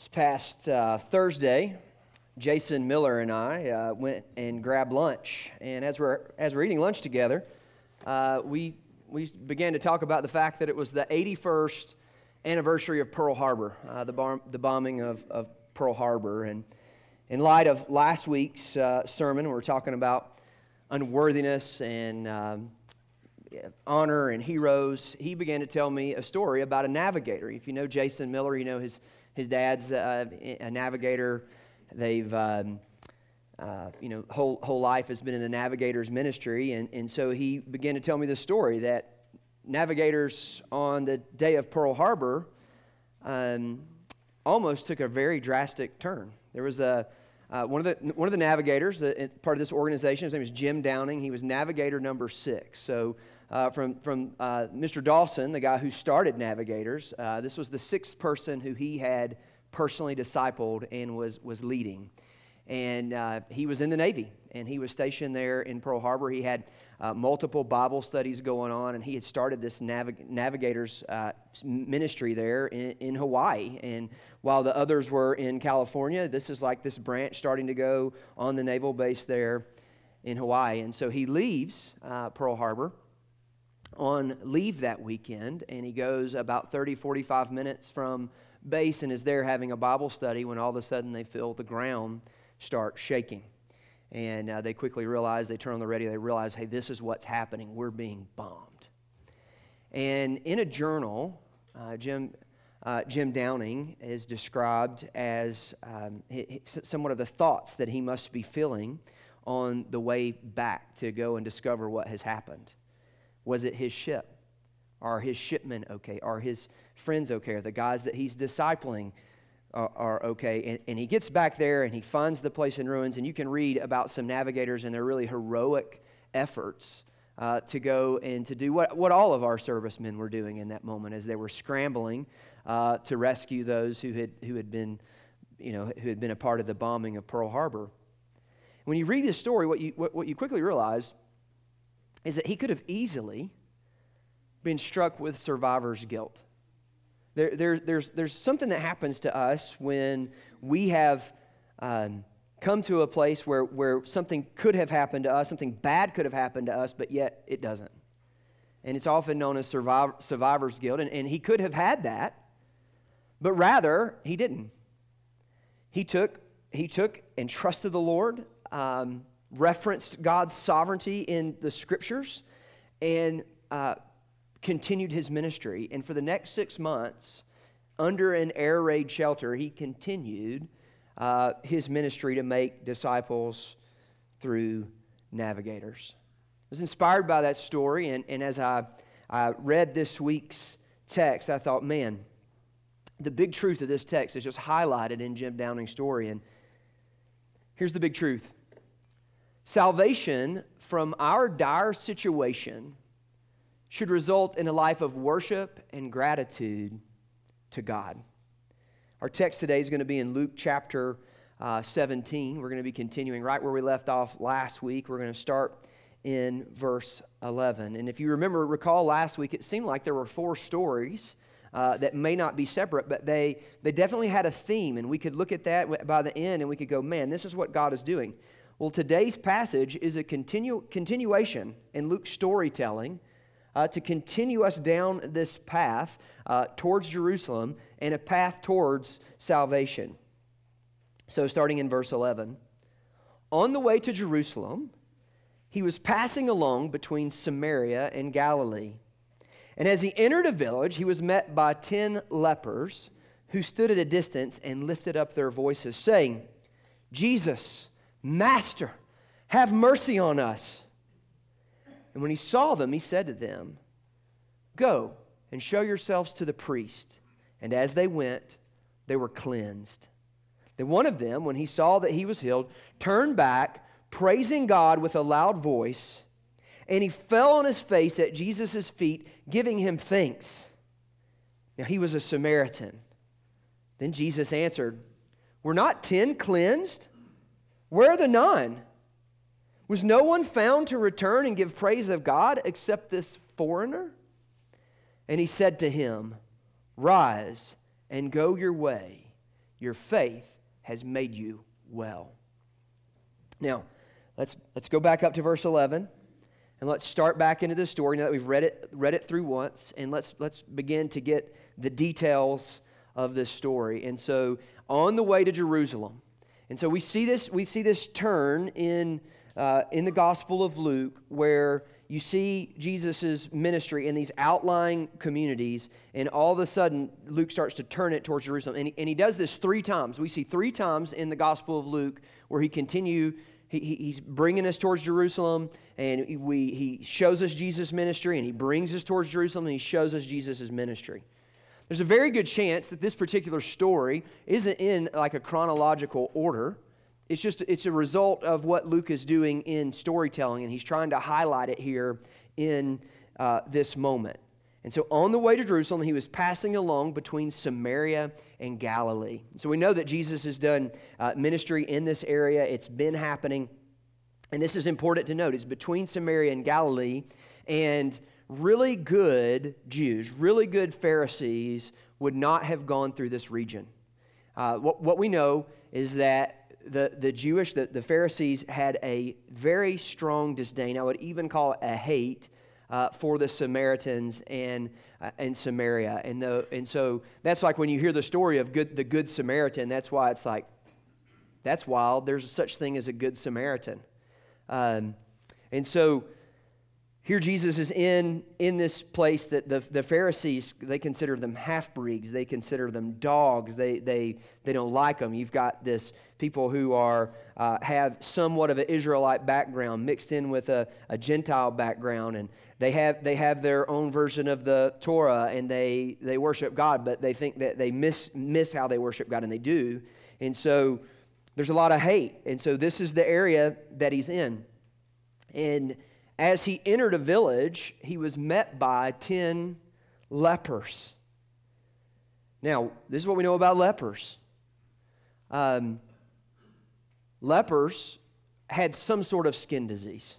This past uh, Thursday, Jason Miller and I uh, went and grabbed lunch. And as we're, as we're eating lunch together, uh, we, we began to talk about the fact that it was the 81st anniversary of Pearl Harbor, uh, the, bar- the bombing of, of Pearl Harbor. And in light of last week's uh, sermon, we were talking about unworthiness and um, honor and heroes. He began to tell me a story about a navigator. If you know Jason Miller, you know his his dad's uh, a navigator. They've, um, uh, you know, whole, whole life has been in the navigator's ministry. And, and so he began to tell me the story that navigators on the day of Pearl Harbor um, almost took a very drastic turn. There was a, uh, one, of the, one of the navigators, uh, part of this organization, his name was Jim Downing. He was navigator number six. So uh, from, from uh, Mr. Dawson, the guy who started Navigators. Uh, this was the sixth person who he had personally discipled and was, was leading. And uh, he was in the Navy, and he was stationed there in Pearl Harbor. He had uh, multiple Bible studies going on, and he had started this navig- Navigators uh, ministry there in, in Hawaii. And while the others were in California, this is like this branch starting to go on the naval base there in Hawaii. And so he leaves Pearl Harbor on leave that weekend, and he goes about 30, 45 minutes from base and is there having a Bible study when all of a sudden they feel the ground start shaking. And uh, they quickly realize, they turn on the radio, they realize, hey, this is what's happening. We're being bombed. And in a journal, uh, Jim, uh, Jim Downing is described as um, somewhat of the thoughts that he must be feeling on the way back to go and discover what has happened. Was it his ship? Are his shipmen okay? Are his friends okay? Are the guys that he's discipling are, are okay? And, and, he gets back there and he finds the place in ruins. And you can read about some navigators and their really heroic efforts uh, to go and to do what, what all of our servicemen were doing in that moment as they were scrambling uh, to rescue those who had, who had been, you know, who had been a part of the bombing of Pearl Harbor. When you read this story, what you, what, what you quickly realize is that he could have easily been struck with survivor's guilt. There, there, there's, there's something that happens to us when we have um, come to a place where, where something could have happened to us, something bad could have happened to us, but yet it doesn't. And it's often known as survivor, survivor's guilt. And, and he could have had that, but rather, he didn't. He took, he took and trusted the Lord. Um, referenced God's sovereignty in the scriptures and uh, continued his ministry. And for the next six months, under an air raid shelter, he continued uh, his ministry to make disciples through navigators. I was inspired by that story, and, and as I, I read this week's text, I thought, man, the big truth of this text is just highlighted in Jim Downing's story. And here's the big truth Salvation from our dire situation should result in a life of worship and gratitude to God. Our text today is going to be in Luke chapter uh, 17. We're going to be continuing right where we left off last week. We're going to start in verse 11. And if you remember, recall last week, it seemed like there were four stories uh, that may not be separate, but they, they definitely had a theme. And we could look at that by the end and we could go, man, this is what God is doing. Well, today's passage is a continu- continuation in Luke's storytelling uh, to continue us down this path uh, towards Jerusalem and a path towards salvation. So, starting in verse 11, on the way to Jerusalem, he was passing along between Samaria and Galilee. And as he entered a village, he was met by ten lepers who stood at a distance and lifted up their voices, saying, Jesus, Master, have mercy on us. And when he saw them, he said to them, Go and show yourselves to the priest. And as they went, they were cleansed. Then one of them, when he saw that he was healed, turned back, praising God with a loud voice, and he fell on his face at Jesus' feet, giving him thanks. Now he was a Samaritan. Then Jesus answered, Were not ten cleansed? Where are the nine? Was no one found to return and give praise of God except this foreigner? And he said to him, Rise and go your way. Your faith has made you well. Now, let's, let's go back up to verse 11 and let's start back into the story now that we've read it, read it through once, and let's, let's begin to get the details of this story. And so, on the way to Jerusalem, and so we see this, we see this turn in, uh, in the Gospel of Luke where you see Jesus' ministry in these outlying communities, and all of a sudden, Luke starts to turn it towards Jerusalem. And he, and he does this three times. We see three times in the Gospel of Luke where he continue he, he's bringing us towards Jerusalem, and we, he shows us Jesus' ministry, and he brings us towards Jerusalem, and he shows us Jesus' ministry. There's a very good chance that this particular story isn't in like a chronological order. It's just it's a result of what Luke is doing in storytelling, and he's trying to highlight it here in uh, this moment. And so on the way to Jerusalem, he was passing along between Samaria and Galilee. So we know that Jesus has done uh, ministry in this area, it's been happening. And this is important to note it's between Samaria and Galilee, and really good Jews, really good Pharisees would not have gone through this region. Uh, what, what we know is that the, the Jewish, the, the Pharisees had a very strong disdain, I would even call it a hate uh, for the Samaritans and, uh, and Samaria. And, the, and so that's like when you hear the story of good, the Good Samaritan, that's why it's like, that's wild. There's such thing as a Good Samaritan. Um, and so here Jesus is in, in this place that the, the Pharisees, they consider them half-breeds. They consider them dogs. They, they, they don't like them. You've got this people who are, uh, have somewhat of an Israelite background mixed in with a, a Gentile background. And they have, they have their own version of the Torah and they, they worship God, but they think that they miss, miss how they worship God, and they do. And so there's a lot of hate. And so this is the area that he's in. And as he entered a village, he was met by 10 lepers. Now, this is what we know about lepers. Um, lepers had some sort of skin disease.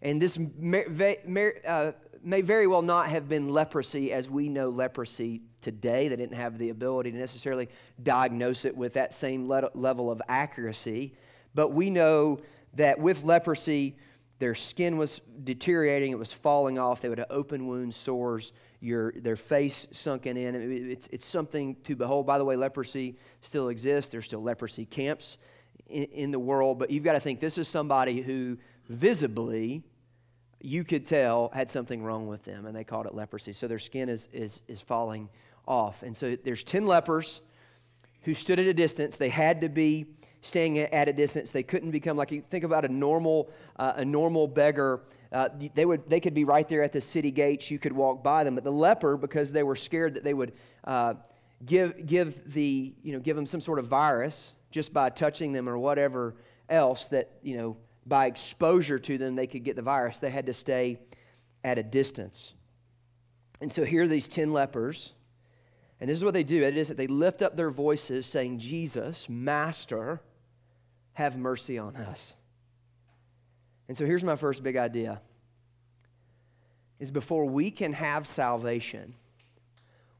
And this may, uh, may very well not have been leprosy as we know leprosy today. They didn't have the ability to necessarily diagnose it with that same level of accuracy. But we know that with leprosy, their skin was deteriorating, it was falling off. They would have open wounds, sores, your, their face sunken in. It's, it's something to behold. By the way, leprosy still exists. There's still leprosy camps in, in the world, but you've got to think this is somebody who visibly you could tell had something wrong with them, and they called it leprosy. So their skin is, is, is falling off. And so there's 10 lepers who stood at a distance. They had to be staying at a distance. They couldn't become like you think about a normal uh, a normal beggar. Uh, they would they could be right there at the city gates. You could walk by them. But the leper, because they were scared that they would uh, give give the you know give them some sort of virus just by touching them or whatever else that you know by exposure to them they could get the virus. They had to stay at a distance. And so here are these ten lepers. And this is what they do. It is that they lift up their voices saying, Jesus, Master, have mercy on us. And so here's my first big idea is before we can have salvation,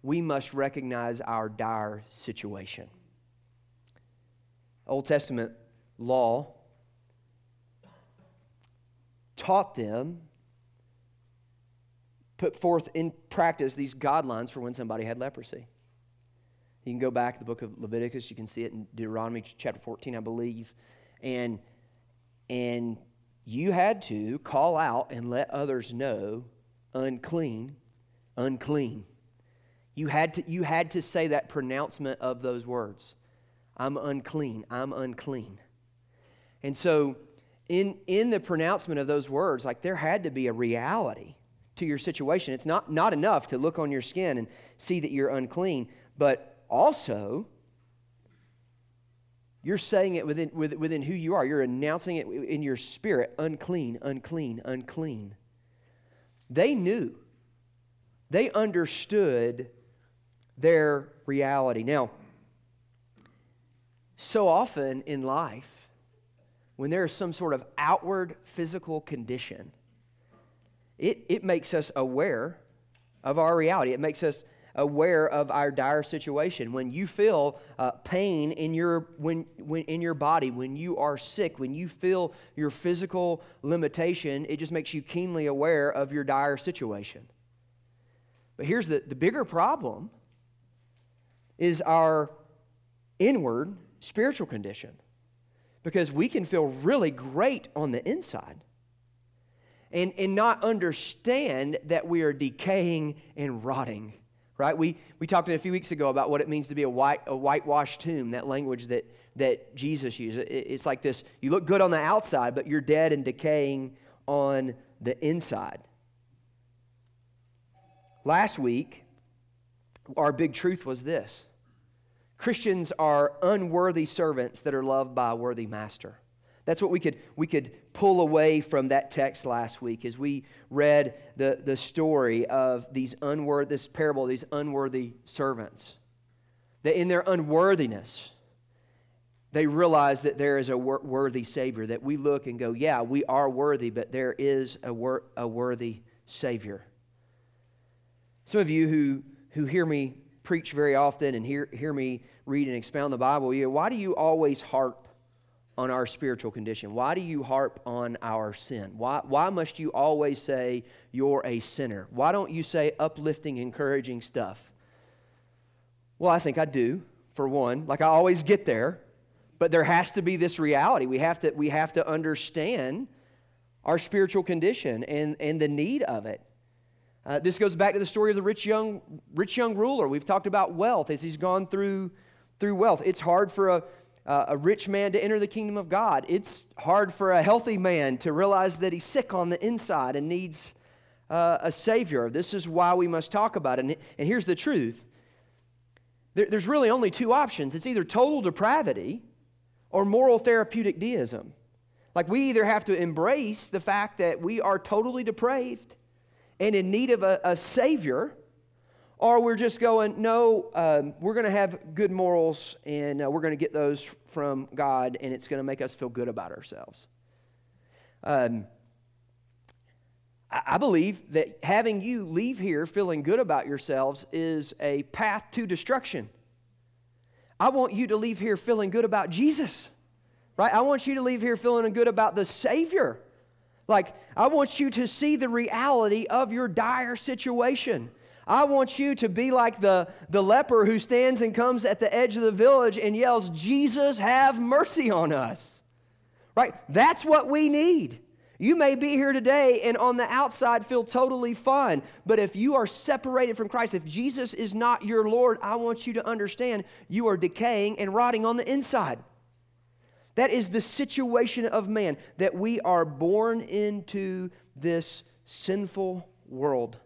we must recognize our dire situation. Old Testament law taught them, put forth in practice these guidelines for when somebody had leprosy. You can go back to the book of Leviticus. You can see it in Deuteronomy chapter 14, I believe. And, and you had to call out and let others know unclean, unclean. You had to, you had to say that pronouncement of those words I'm unclean, I'm unclean. And so, in, in the pronouncement of those words, like there had to be a reality to your situation. It's not, not enough to look on your skin and see that you're unclean, but also, you're saying it within, within who you are. You're announcing it in your spirit unclean, unclean, unclean. They knew, they understood their reality. Now, so often in life, when there is some sort of outward physical condition, it, it makes us aware of our reality. It makes us aware of our dire situation. When you feel uh, pain in your, when, when, in your body, when you are sick, when you feel your physical limitation, it just makes you keenly aware of your dire situation. But here's the, the bigger problem is our inward spiritual condition. Because we can feel really great on the inside and, and not understand that we are decaying and rotting. Right? We, we talked a few weeks ago about what it means to be a, white, a whitewashed tomb, that language that, that Jesus used. It, it's like this you look good on the outside, but you're dead and decaying on the inside. Last week, our big truth was this Christians are unworthy servants that are loved by a worthy master. That's what we could, we could pull away from that text last week as we read the, the story of these unworthy, this parable of these unworthy servants. That in their unworthiness, they realize that there is a wor- worthy Savior. That we look and go, yeah, we are worthy, but there is a, wor- a worthy Savior. Some of you who, who hear me preach very often and hear, hear me read and expound the Bible, you why do you always harp on our spiritual condition? Why do you harp on our sin? Why, why must you always say you're a sinner? Why don't you say uplifting, encouraging stuff? Well, I think I do, for one. Like I always get there, but there has to be this reality. We have to, we have to understand our spiritual condition and, and the need of it. Uh, this goes back to the story of the rich young, rich young ruler. We've talked about wealth as he's gone through, through wealth. It's hard for a, uh, a rich man to enter the kingdom of God. It's hard for a healthy man to realize that he's sick on the inside and needs uh, a Savior. This is why we must talk about it. And, and here's the truth there, there's really only two options it's either total depravity or moral therapeutic deism. Like we either have to embrace the fact that we are totally depraved and in need of a, a Savior, or we're just going, no, um, we're going to have good morals and uh, we're going to get those from God and it's going to make us feel good about ourselves. Um, I, I believe that having you leave here feeling good about yourselves is a path to destruction. I want you to leave here feeling good about Jesus, right? I want you to leave here feeling good about the Savior. Like, I want you to see the reality of your dire situation. I want you to be like the, the leper who stands and comes at the edge of the village and yells, Jesus, have mercy on us. Right? That's what we need. You may be here today and on the outside feel totally fine, but if you are separated from Christ, if Jesus is not your Lord, I want you to understand you are decaying and rotting on the inside. That is the situation of man, that we are born into this sinful world.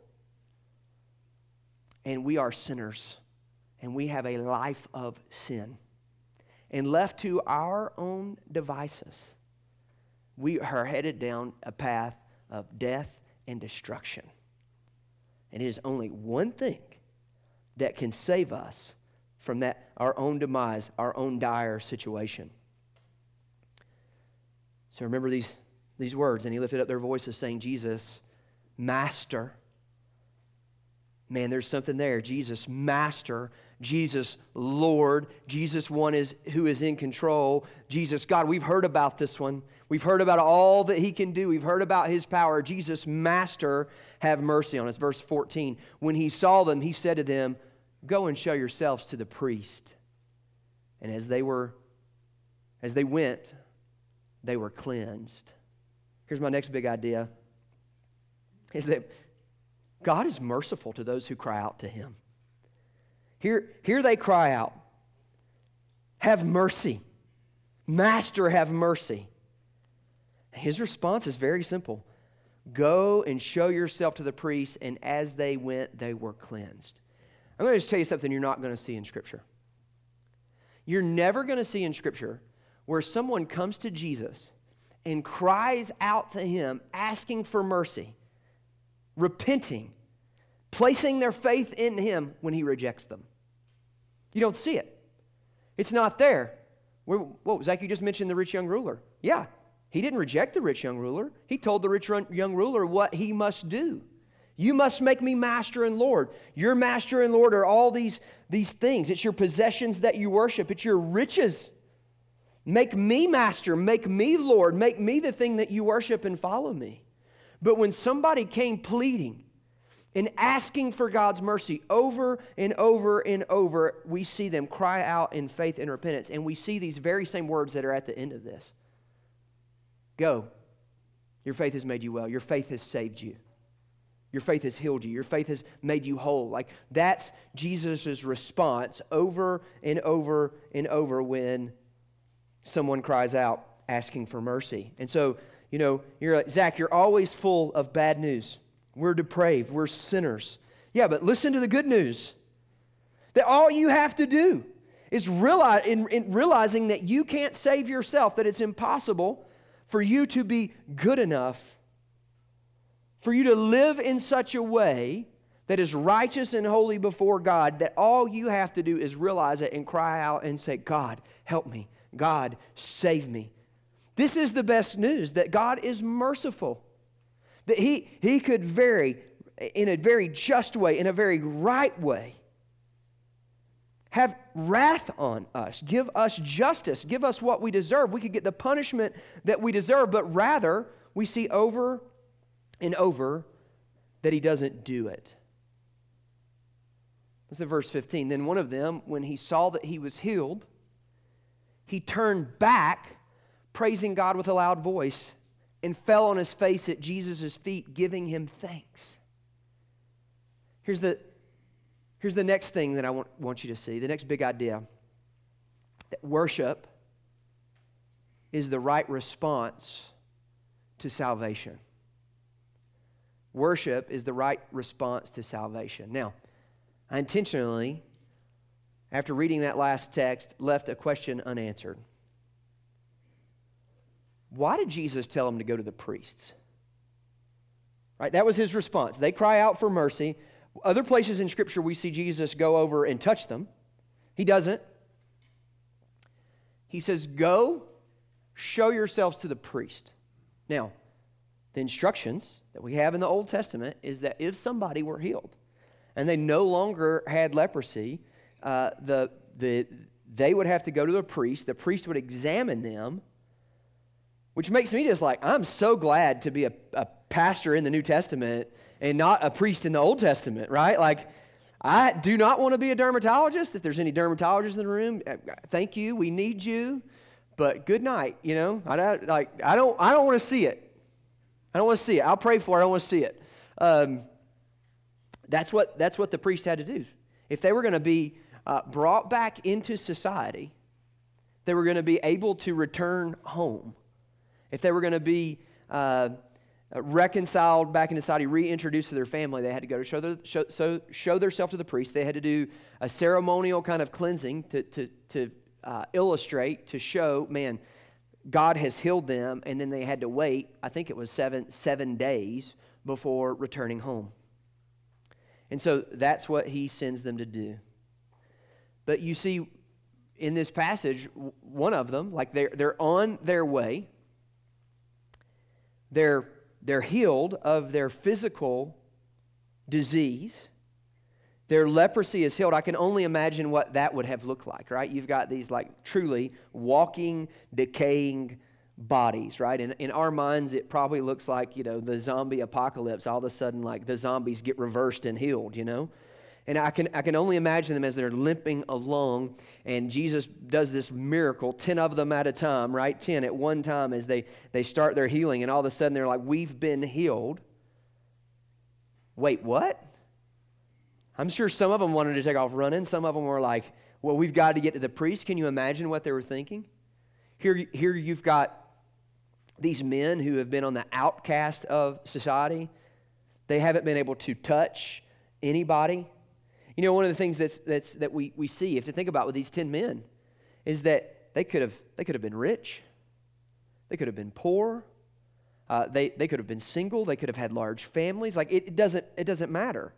And we are sinners. And we have a life of sin. And left to our own devices, we are headed down a path of death and destruction. And it is only one thing that can save us from that our own demise, our own dire situation. So remember these, these words. And he lifted up their voices, saying, Jesus, Master. Man, there's something there. Jesus, Master. Jesus, Lord. Jesus, one is who is in control. Jesus, God, we've heard about this one. We've heard about all that he can do. We've heard about his power. Jesus, Master, have mercy on us. Verse 14. When he saw them, he said to them, Go and show yourselves to the priest. And as they were, as they went, they were cleansed. Here's my next big idea is that God is merciful to those who cry out to him. Here, here they cry out, Have mercy. Master, have mercy. His response is very simple Go and show yourself to the priests. and as they went, they were cleansed. I'm going to just tell you something you're not going to see in Scripture. You're never going to see in Scripture where someone comes to Jesus and cries out to him, asking for mercy, repenting, placing their faith in him when he rejects them. You don't see it, it's not there. What, Zack, you just mentioned the rich young ruler. Yeah, he didn't reject the rich young ruler. He told the rich young ruler what he must do. You must make me master and Lord. Your master and Lord are all these, these things. It's your possessions that you worship, it's your riches. Make me master, make me Lord, make me the thing that you worship and follow me. But when somebody came pleading and asking for God's mercy over and over and over, we see them cry out in faith and repentance. And we see these very same words that are at the end of this Go. Your faith has made you well. Your faith has saved you. Your faith has healed you. Your faith has made you whole. Like that's Jesus' response over and over and over when someone cries out asking for mercy. And so, you know, you're like, Zack, you're always full of bad news. We're depraved. We're sinners. Yeah, but listen to the good news that all you have to do is realize, in, in realizing that you can't save yourself, that it's impossible for you to be good enough for you to live in such a way that is righteous and holy before God that all you have to do is realize it and cry out and say, God, help me. God, save me. This is the best news that God is merciful, that He, he could very, in a very just way, in a very right way, have wrath on us, give us justice, give us what we deserve. We could get the punishment that we deserve, but rather we see over and over that he doesn't do it. This is verse 15. Then one of them, when he saw that he was healed, he turned back, praising God with a loud voice, and fell on his face at Jesus' feet, giving him thanks. Here's the, here's the next thing that I want, want you to see the next big idea that worship is the right response to salvation. Worship is the right response to salvation. Now, I intentionally, after reading that last text, left a question unanswered. Why did Jesus tell him to go to the priests? Right? That was his response. They cry out for mercy. Other places in Scripture, we see Jesus go over and touch them. He doesn't. He says, Go, show yourselves to the priest. Now, the instructions that we have in the Old Testament is that if somebody were healed and they no longer had leprosy, uh, the, the, they would have to go to the priest. The priest would examine them, which makes me just like, I'm so glad to be a, a pastor in the New Testament and not a priest in the Old Testament, right? Like, I do not want to be a dermatologist. If there's any dermatologists in the room, uh, thank you. We need you. But good night. You know, I don't like. I don't. I don't want to see it. I don't want to see it. I'll pray for it. I don't want to see it. Um, that's, what, that's what the priest had to do. If they were going to be uh, brought back into society, they were going to be able to return home. If they were going to be uh, reconciled back into society, reintroduced to their family, they had to go to show, their, show, so, show themselves to the priest. They had to do a ceremonial kind of cleansing to, to, to uh, illustrate, to show, man, God has healed them, and then they had to wait, I think it was seven, seven days before returning home. And so that's what he sends them to do. But you see, in this passage, one of them, like they're, they're on their way, they're, they're healed of their physical disease their leprosy is healed. I can only imagine what that would have looked like, right? You've got these like truly walking, decaying bodies, right? And in our minds, it probably looks like, you know, the zombie apocalypse. All of a sudden, like the zombies get reversed and healed, you know? And I can, I can only imagine them as they're limping along, and Jesus does this miracle, 10 of them at a time, right? 10 at one time as they, they start their healing, and all of a sudden they're like, We've been healed. Wait, what? I'm sure some of them wanted to take off running. Some of them were like, well, we've got to get to the priest. Can you imagine what they were thinking? Here, here you've got these men who have been on the outcast of society. They haven't been able to touch anybody. You know, one of the things that's, that's, that we, we see, if you think about with these 10 men, is that they could have, they could have been rich, they could have been poor, uh, they, they could have been single, they could have had large families. Like, it, it doesn't, it doesn't matter.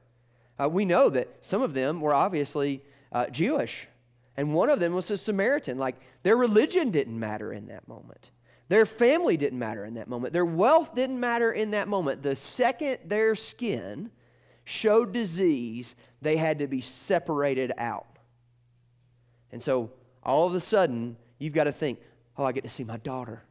Uh, we know that some of them were obviously uh, Jewish, and one of them was a Samaritan. Like their religion didn't matter in that moment. Their family didn't matter in that moment. Their wealth didn't matter in that moment. The second their skin showed disease, they had to be separated out. And so all of a sudden, you've got to think, oh, I get to see my daughter.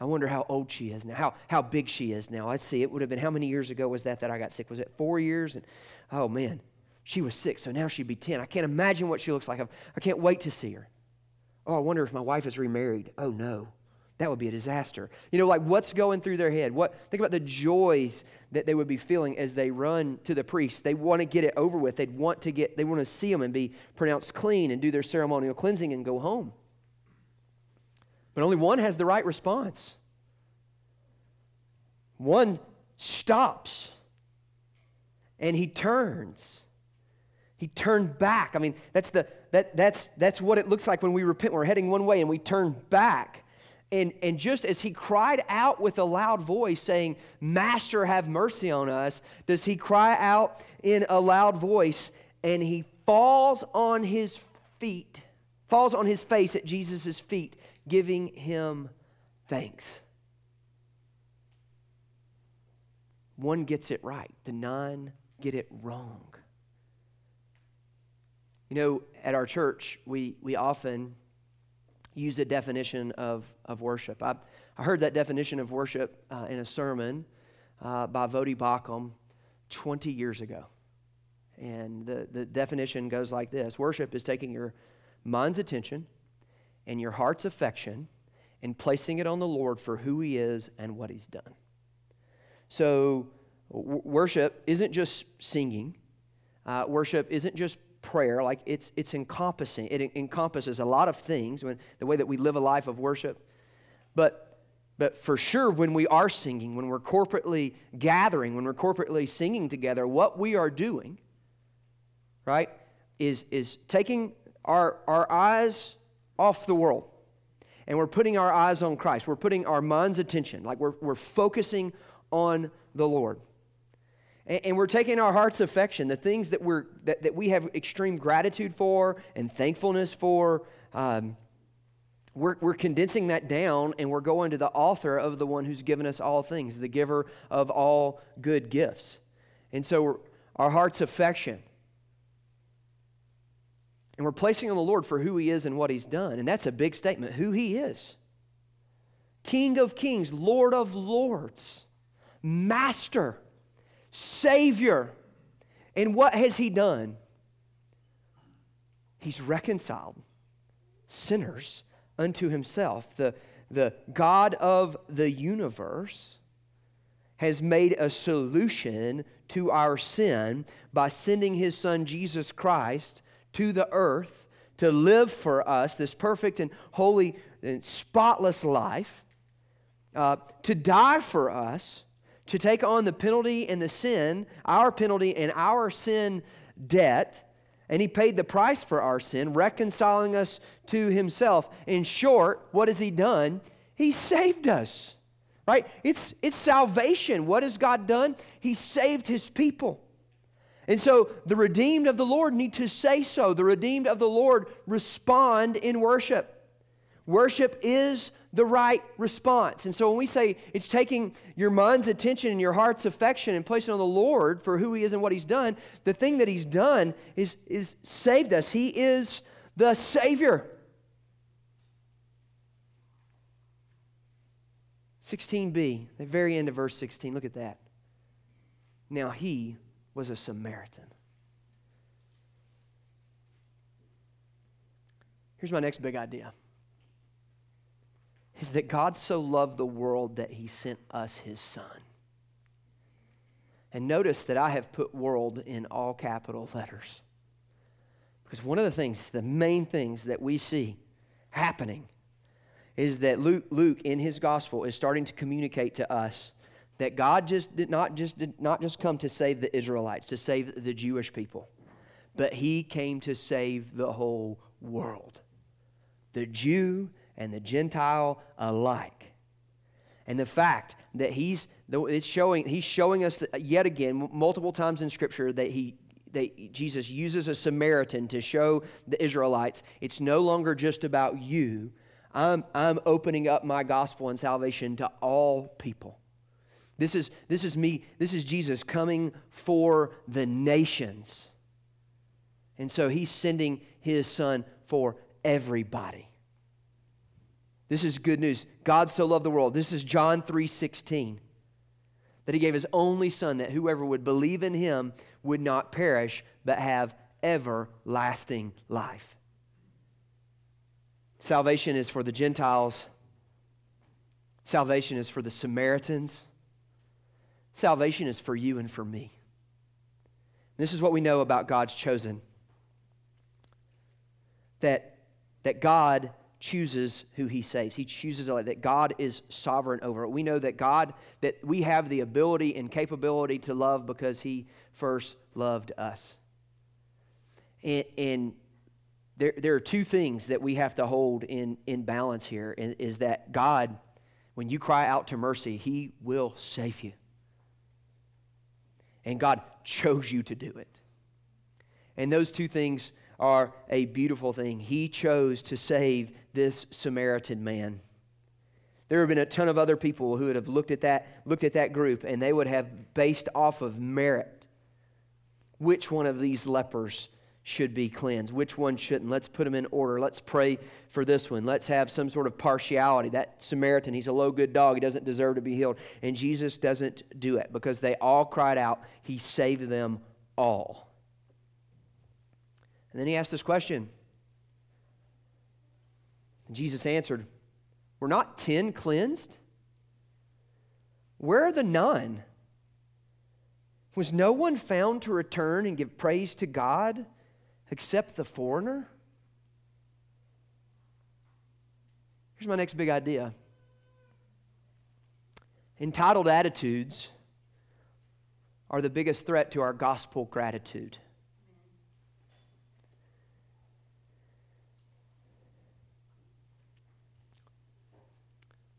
I wonder how old she is now, how, how big she is now. Let's see, it would have been how many years ago was that that I got sick? Was it four years? And oh man, she was six, so now she'd be 10. I can't imagine what she looks like. I can't wait to see her. Oh, I wonder if my wife is remarried. Oh no, that would be a disaster. You know, like what's going through their head? What think about the joys that they would be feeling as they run to the priest. They want to get it over with. They'd want to get they want to see them and be pronounced clean and do their ceremonial cleansing and go home. But only one has the right response. One stops and he turns. He turned back. I mean, that's, the, that, that's, that's what it looks like when we repent. We're heading one way and we turn back. And, and just as he cried out with a loud voice, saying, Master, have mercy on us, does he cry out in a loud voice and he falls on his feet, falls on his face at Jesus' feet giving him thanks. One gets it right, the nine get it wrong. You know, at our church, we, we often use a definition of, of worship. I, I heard that definition of worship uh, in a sermon uh, by Voddie Baucham 20 years ago. And the, the definition goes like this Worship is taking your mind's attention and your heart's affection and placing it on the Lord for who He is and what He's done. So, w- worship isn't just singing, uh, worship isn't just prayer, like it's, it's encompassing. It encompasses a lot of things, when, the way that we live a life of worship. But, but for sure, when we are singing, when we're corporately gathering, when we're corporately singing together, what we are doing, right, is, is taking our, our eyes off the world. And we're putting our eyes on Christ. We're putting our mind's attention, like we're, we're focusing on the Lord. And, we're taking our heart's affection, the things that, we're, that, that we have extreme gratitude for and thankfulness for. Um, we're, we're condensing that down and we're going to the author of the one who's given us all things, the giver of all good gifts. And so our heart's affection and we're placing on the Lord for who He is and what He's done. And that's a big statement who He is King of kings, Lord of lords, Master, Savior. And what has He done? He's reconciled sinners unto Himself. The, the God of the universe has made a solution to our sin by sending His Son Jesus Christ to the earth to live for us this perfect and holy and spotless life, uh, to die for us, to take on the penalty and the sin, our penalty and our sin debt. And he paid the price for our sin, reconciling us to himself. In short, what has he done? He saved us. Right? It's, it's salvation. What has God done? He saved his people. And so the redeemed of the Lord need to say so. The redeemed of the Lord respond in worship. Worship is the right response. And so when we say it's taking your mind's attention and your heart's affection and placing on the Lord for who He is and what He's done, the thing that He's done is, is saved us. He is the Savior. 16b, the very end of verse 16, look at that. Now He was a Samaritan. Here's my next big idea is that God so loved the world that he sent us his son. And notice that I have put world in all capital letters. Because one of the things, the main things that we see happening is that Luke, Luke in his gospel is starting to communicate to us that God just did not just did not just come to save the Israelites, to save the Jewish people, but he came to save the whole world. The Jew and the Gentile alike. And the fact that he's it's showing he's showing us yet again multiple times in scripture that he that Jesus uses a Samaritan to show the Israelites it's no longer just about you. I'm, I'm opening up my gospel and salvation to all people. This is, this is me, this is Jesus coming for the nations. And so he's sending his son for everybody. This is good news. God so loved the world. This is John 3:16. That he gave his only son that whoever would believe in him would not perish but have everlasting life. Salvation is for the Gentiles. Salvation is for the Samaritans. Salvation is for you and for me. This is what we know about God's chosen that, that God chooses who he saves. He chooses that God is sovereign over it. We know that God, that we have the ability and capability to love because he first loved us. And, and there, there are two things that we have to hold in, in balance here is that God, when you cry out to mercy, he will save you. And God chose you to do it. And those two things are a beautiful thing. He chose to save this Samaritan man. There have been a ton of other people who would have looked at that, looked at that group, and they would have based off of merit which one of these lepers should be cleansed, which one shouldn't. Let's put them in order. Let's pray for this one. Let's have some sort of partiality. That Samaritan, he's a low good dog. He doesn't deserve to be healed. And Jesus doesn't do it because they all cried out. He saved them all. And then he asked this question. And Jesus answered, Were not ten cleansed? Where are the nine? Was no one found to return and give praise to God except the foreigner? Here's my next big idea entitled attitudes are the biggest threat to our gospel gratitude.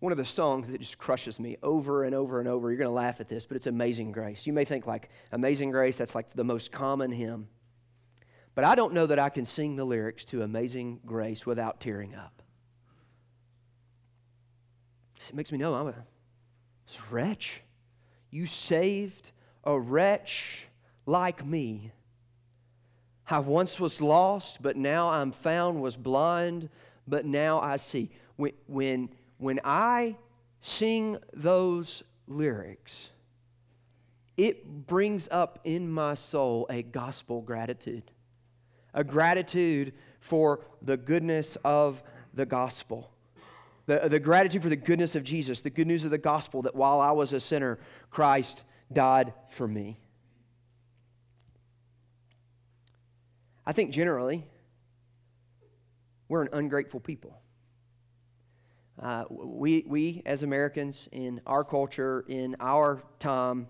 One of the songs that just crushes me over and over and over. You're going to laugh at this, but it's Amazing Grace. You may think like Amazing Grace, that's like the most common hymn. But I don't know that I can sing the lyrics to Amazing Grace without tearing up. It makes me know I'm a wretch. You saved a wretch like me. I once was lost, but now I'm found, was blind, but now I see. When, when when I sing those lyrics, it brings up in my soul a gospel gratitude, a gratitude for the goodness of the gospel. The, the gratitude for the goodness of Jesus, the good news of the gospel that while I was a sinner, Christ died for me. I think generally, we're an ungrateful people. Uh, we, we, as Americans, in our culture, in our time,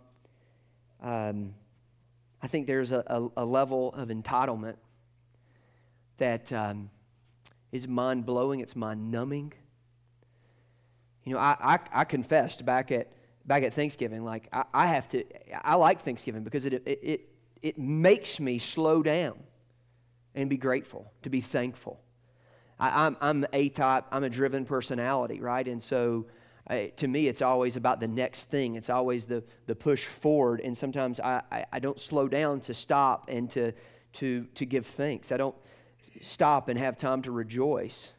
um, I think there's a, a, a, level of entitlement that um, is mind blowing, it's mind numbing. You know, I, I, I, confessed back at, back at Thanksgiving, like, I, I have to, I like Thanksgiving because it, it, it, it makes me slow down and be grateful, to be thankful. I, am I'm, I'm A type, I'm a driven personality, right? And so uh, to me, it's always about the next thing. It's always the, the push forward. And sometimes I, I, I don't slow down to stop and to, to, to give thanks. I don't stop and have time to rejoice.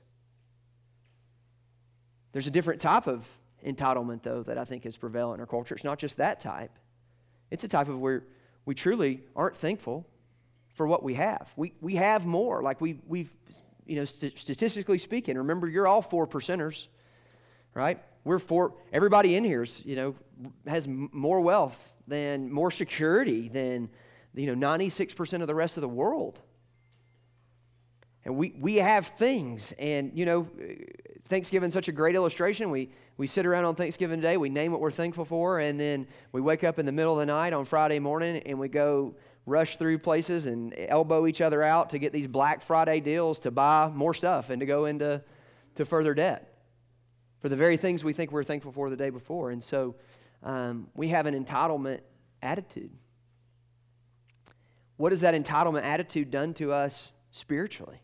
There's a different type of entitlement, though, that I think is prevalent in our culture. It's not just that type, it's a type of where we truly aren't thankful for what we have. We, we have more. Like we, we've you know, st- statistically speaking, remember you're all four percenters, right? We're four, everybody in here is, you know, has m- more wealth than, more security than, you know, 96% of the rest of the world. And we, we have things. And, you know, Thanksgiving is such a great illustration. We, we sit around on Thanksgiving Day, we name what we're thankful for, and then we wake up in the middle of the night on Friday morning and we go rush through places and elbow each other out to get these Black Friday deals to buy more stuff and to go into to further debt for the very things we think we're thankful for the day before. And so um, we have an entitlement attitude. What has that entitlement attitude done to us spiritually?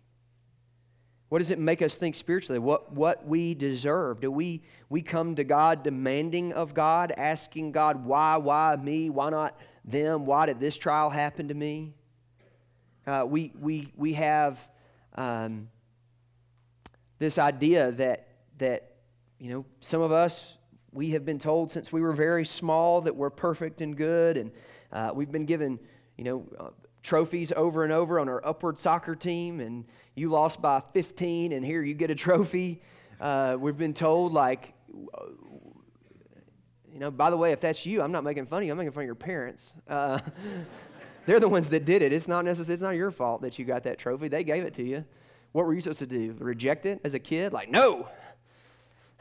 What does it make us think spiritually? What, what we deserve? Do we, we come to God demanding of God, asking God, why, why me? Why not them? Why did this trial happen to me? Uh, we, we, we have um, this idea that, that, you know, some of us, we have been told since we were very small that we're perfect and good, and uh, we've been given, you know, uh, trophies over and over on our upward soccer team, and you lost by 15, and here you get a trophy. Uh, we've been told, like, you know, by the way, if that's you, I'm not making fun of you, I'm making fun of your parents. Uh, they're the ones that did it. It's not necessarily, it's not your fault that you got that trophy. They gave it to you. What were you supposed to do? Reject it as a kid? Like, no,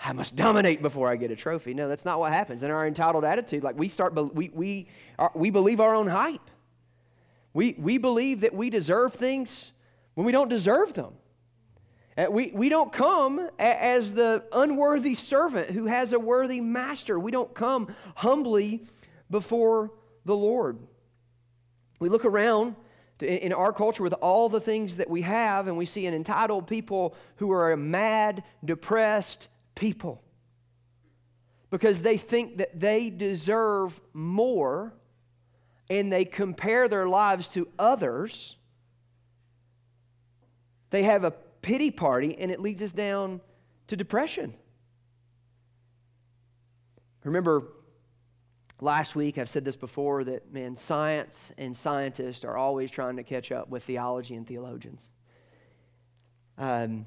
I must dominate before I get a trophy. No, that's not what happens. In our entitled attitude, like we start, we, we, are, we believe our own hype. We, we believe that we deserve things when we don't deserve them. Uh, we, we don't come as the unworthy servant who has a worthy master. We don't come humbly before the Lord. We look around in our culture with all the things that we have, and we see an entitled people who are a mad, depressed people because they think that they deserve more and they compare their lives to others. They have a pity party, and it leads us down to depression. Remember, last week I've said this before that, man, science and scientists are always trying to catch up with theology and theologians. Um,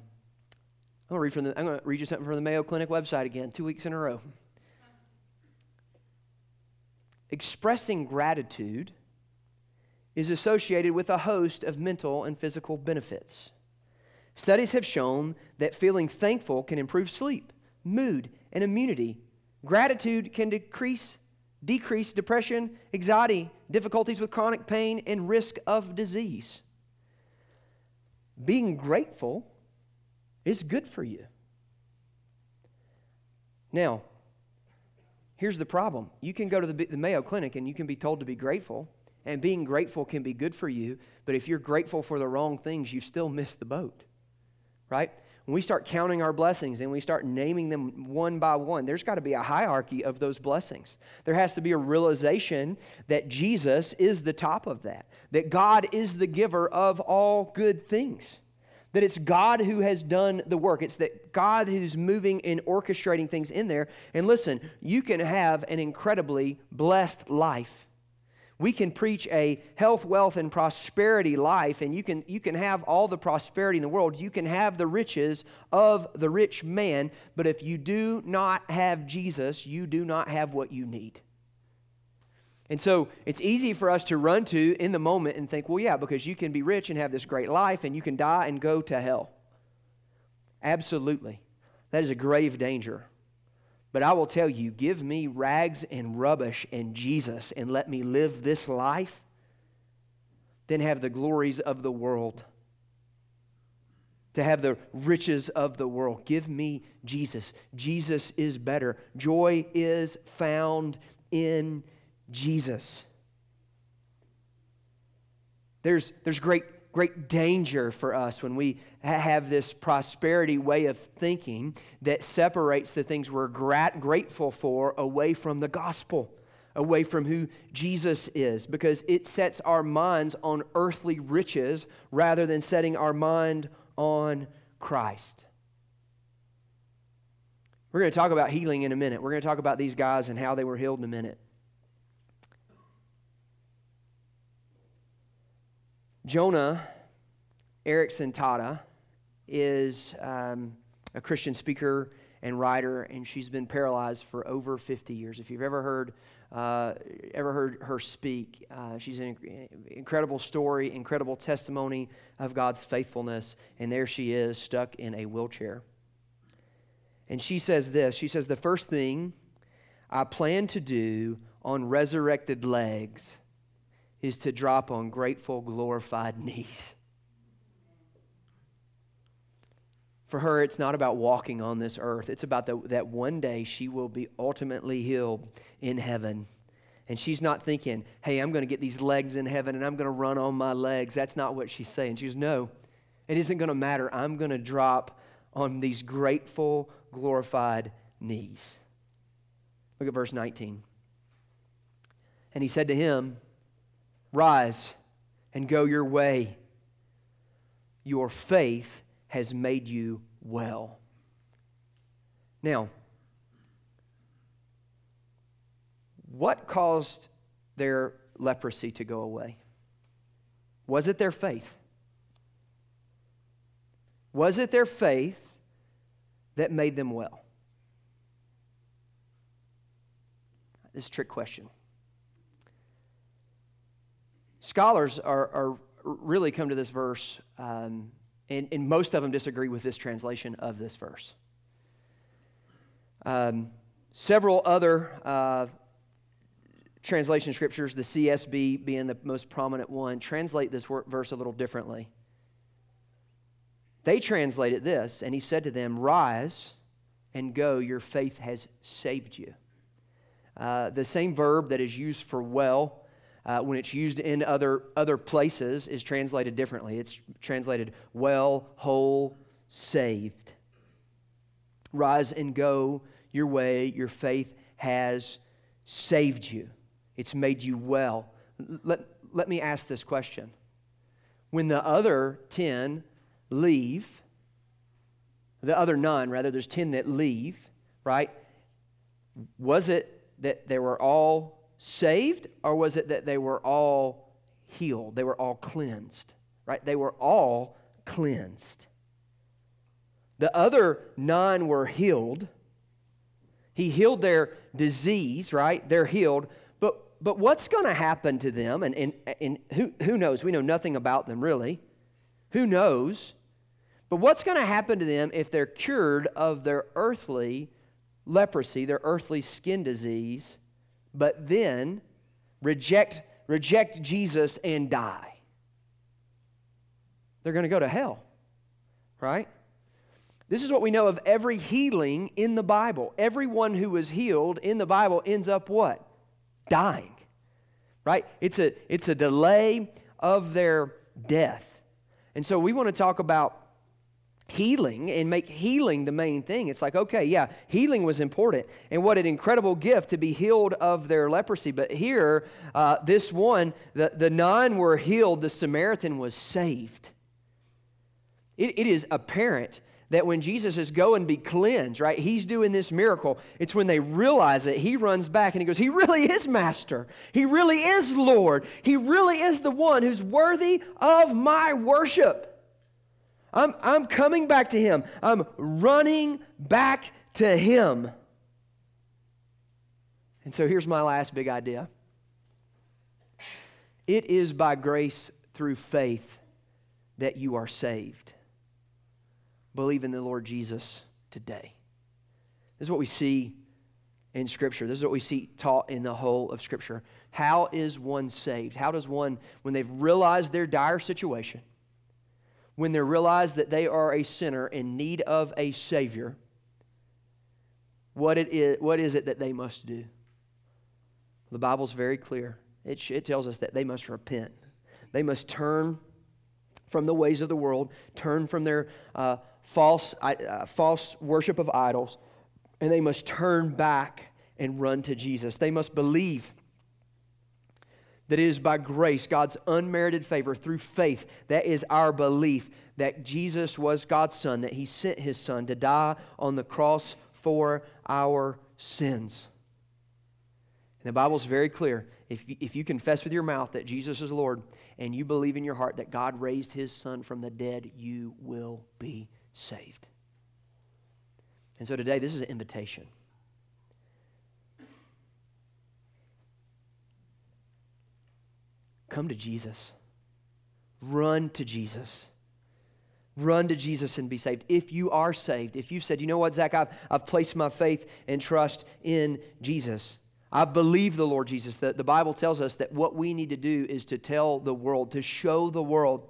I'm going the, I'm going to read you something from the Mayo Clinic website again, two weeks in a row. Expressing gratitude is associated with a host of mental and physical benefits. Studies have shown that feeling thankful can improve sleep, mood, and immunity. Gratitude can decrease, decrease depression, anxiety, difficulties with chronic pain, and risk of disease. Being grateful is good for you. Now, here's the problem you can go to the, the Mayo Clinic and you can be told to be grateful, and being grateful can be good for you, but if you're grateful for the wrong things, you still miss the boat right? When we start counting our blessings and we start naming them one by one, there's got to be a hierarchy of those blessings. There has to be a realization that Jesus is the top of that, that God is the giver of all good things, that it's God who has done the work. It's that God who's moving and orchestrating things in there. And listen, you can have an incredibly blessed life we can preach a health, wealth, and prosperity life, and you can, you can have all the prosperity in the world. You can have the riches of the rich man, but if you do not have Jesus, you do not have what you need. And so it's easy for us to run to in the moment and think, well, yeah, because you can be rich and have this great life, and you can die and go to hell. Absolutely. That is a grave danger. But I will tell you give me rags and rubbish and Jesus and let me live this life, then have the glories of the world. To have the riches of the world. Give me Jesus. Jesus is better. Joy is found in Jesus. There's, there's great great danger for us when we have this prosperity way of thinking that separates the things we're grat- grateful for away from the gospel, away from who Jesus is, because it sets our minds on earthly riches rather than setting our mind on Christ. We're going to talk about healing in a minute. We're going to talk about these guys and how they were healed in a minute. Joni Eareckson Tada is um, a Christian speaker and writer, and she's been paralyzed for over 50 years. If you've ever heard, uh, ever heard her speak, uh, she's an incredible story, incredible testimony of God's faithfulness, and there she is, stuck in a wheelchair. And she says this She says, The first thing I plan to do on resurrected legs is to drop on grateful, glorified knees. For her, it's not about walking on this earth. It's about the, that one day she will be ultimately healed in heaven. And she's not thinking, hey, I'm going to get these legs in heaven and I'm going to run on my legs. That's not what she's saying. She goes, no, It isn't going to matter. I'm going to drop on these grateful, glorified knees. Look at verse 19. And he said to him, Rise and go your way. Your faith has made you well. Now, what caused their leprosy to go away? Was it their faith? Was it their faith that made them well? This trick question. Scholars are, are really come to this verse, um, and, and, most of them disagree with this translation of this verse. Um, several other uh, translation scriptures, the CSB being the most prominent one, translate this verse a little differently. They translate it this, and he said to them, Rise and go, your faith has saved you. Uh, the same verb that is used for well, uh, when it's used in other, other places, is translated differently. It's translated well, whole, saved. Rise and go your way, your faith has saved you. It's made you well. Let, let me ask this question. When the other 10 leave, the other nine, rather, there's 10 that leave, right? Was it that they were all saved, or was it that they were all healed? They were all cleansed, right? They were all cleansed. The other nine were healed. He healed their disease, right? They're healed. But, but what's going to happen to them? And, and, and who, who knows? We know nothing about them, really. Who knows? But what's going to happen to them if they're cured of their earthly leprosy, their earthly skin disease, but then reject, reject Jesus and die? They're going to go to hell, right? This is what we know of every healing in the Bible. Everyone who was healed in the Bible ends up what? Dying. Right? It's a, it's a delay of their death. And so we want to talk about healing and make healing the main thing. It's like, okay, yeah, healing was important. And what an incredible gift to be healed of their leprosy. But here, uh, this one, the, the nine were healed, the Samaritan was saved. it, it is apparent that when Jesus is go and be cleansed, right, he's doing this miracle. It's when they realize it, he runs back and he goes, He really is master. He really is Lord. He really is the one who's worthy of my worship. I'm, I'm coming back to Him. I'm running back to Him. And so here's my last big idea it is by grace through faith that you are saved. Believe in the Lord Jesus today. This is what we see in Scripture. This is what we see taught in the whole of Scripture. How is one saved? How does one, when they've realized their dire situation, when they realize that they are a sinner in need of a Savior, what, it is, what is it that they must do? The Bible's very clear. It, it tells us that they must repent. They must turn from the ways of the world, turn from their uh, false, uh, false worship of idols, and they must turn back and run to Jesus. They must believe that it is by grace, God's unmerited favor through faith. That is our belief that Jesus was God's Son, that He sent His Son to die on the cross for our sins. And the Bible's very clear. If, if you confess with your mouth that Jesus is Lord and you believe in your heart that God raised His Son from the dead, you will be saved. And so today, this is an invitation. Come to Jesus. Run to Jesus. Run to Jesus and be saved. If you are saved, if you've said, you know what, Zack, I've, I've placed my faith and trust in Jesus. I believe the Lord Jesus. That the Bible tells us that what we need to do is to tell the world, to show the world,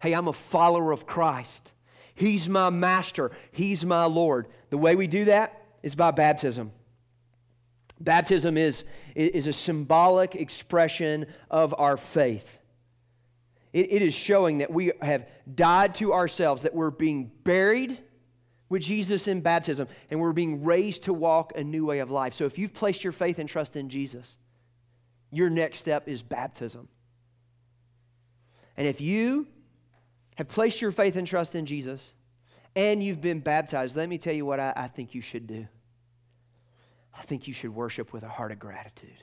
hey, I'm a follower of Christ. He's my master. He's my Lord. The way we do that is by baptism. Baptism is, is a symbolic expression of our faith. it, it is showing that we have died to ourselves, that we're being buried with Jesus in baptism, and we're being raised to walk a new way of life. So if you've placed your faith and trust in Jesus, your next step is baptism. And if you have placed your faith and trust in Jesus and you've been baptized, let me tell you what I, I think you should do. I think you should worship with a heart of gratitude.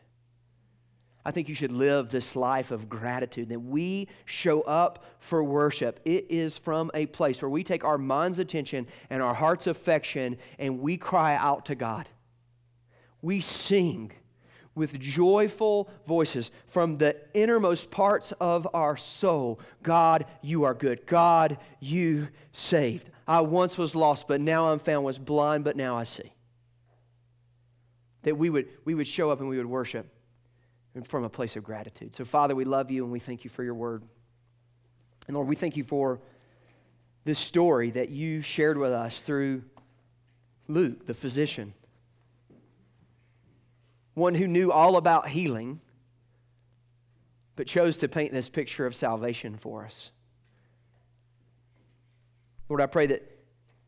I think you should live this life of gratitude. That we show up for worship. It is from a place where we take our mind's attention and our heart's affection and we cry out to God. We sing with joyful voices from the innermost parts of our soul God, you are good. God, you saved. I once was lost, but now I'm found, was blind, but now I see. That we would, we would show up and we would worship from a place of gratitude. So, Father, we love you and we thank you for your word. And Lord, we thank you for this story that you shared with us through Luke, the physician, one who knew all about healing, but chose to paint this picture of salvation for us. Lord, I pray that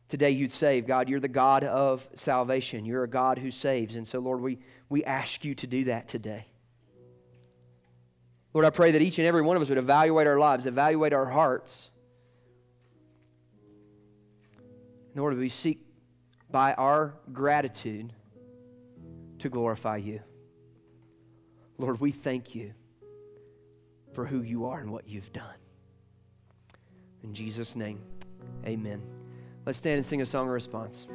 today you'd save. God, you're the God of salvation. You're a God who saves. And so, Lord, we, we ask you to do that today. Lord, I pray that each and every one of us would evaluate our lives, evaluate our hearts. Lord, we seek by our gratitude to glorify you. Lord, we thank you for who you are and what you've done. In Jesus' name, amen. Let's stand and sing a song of response.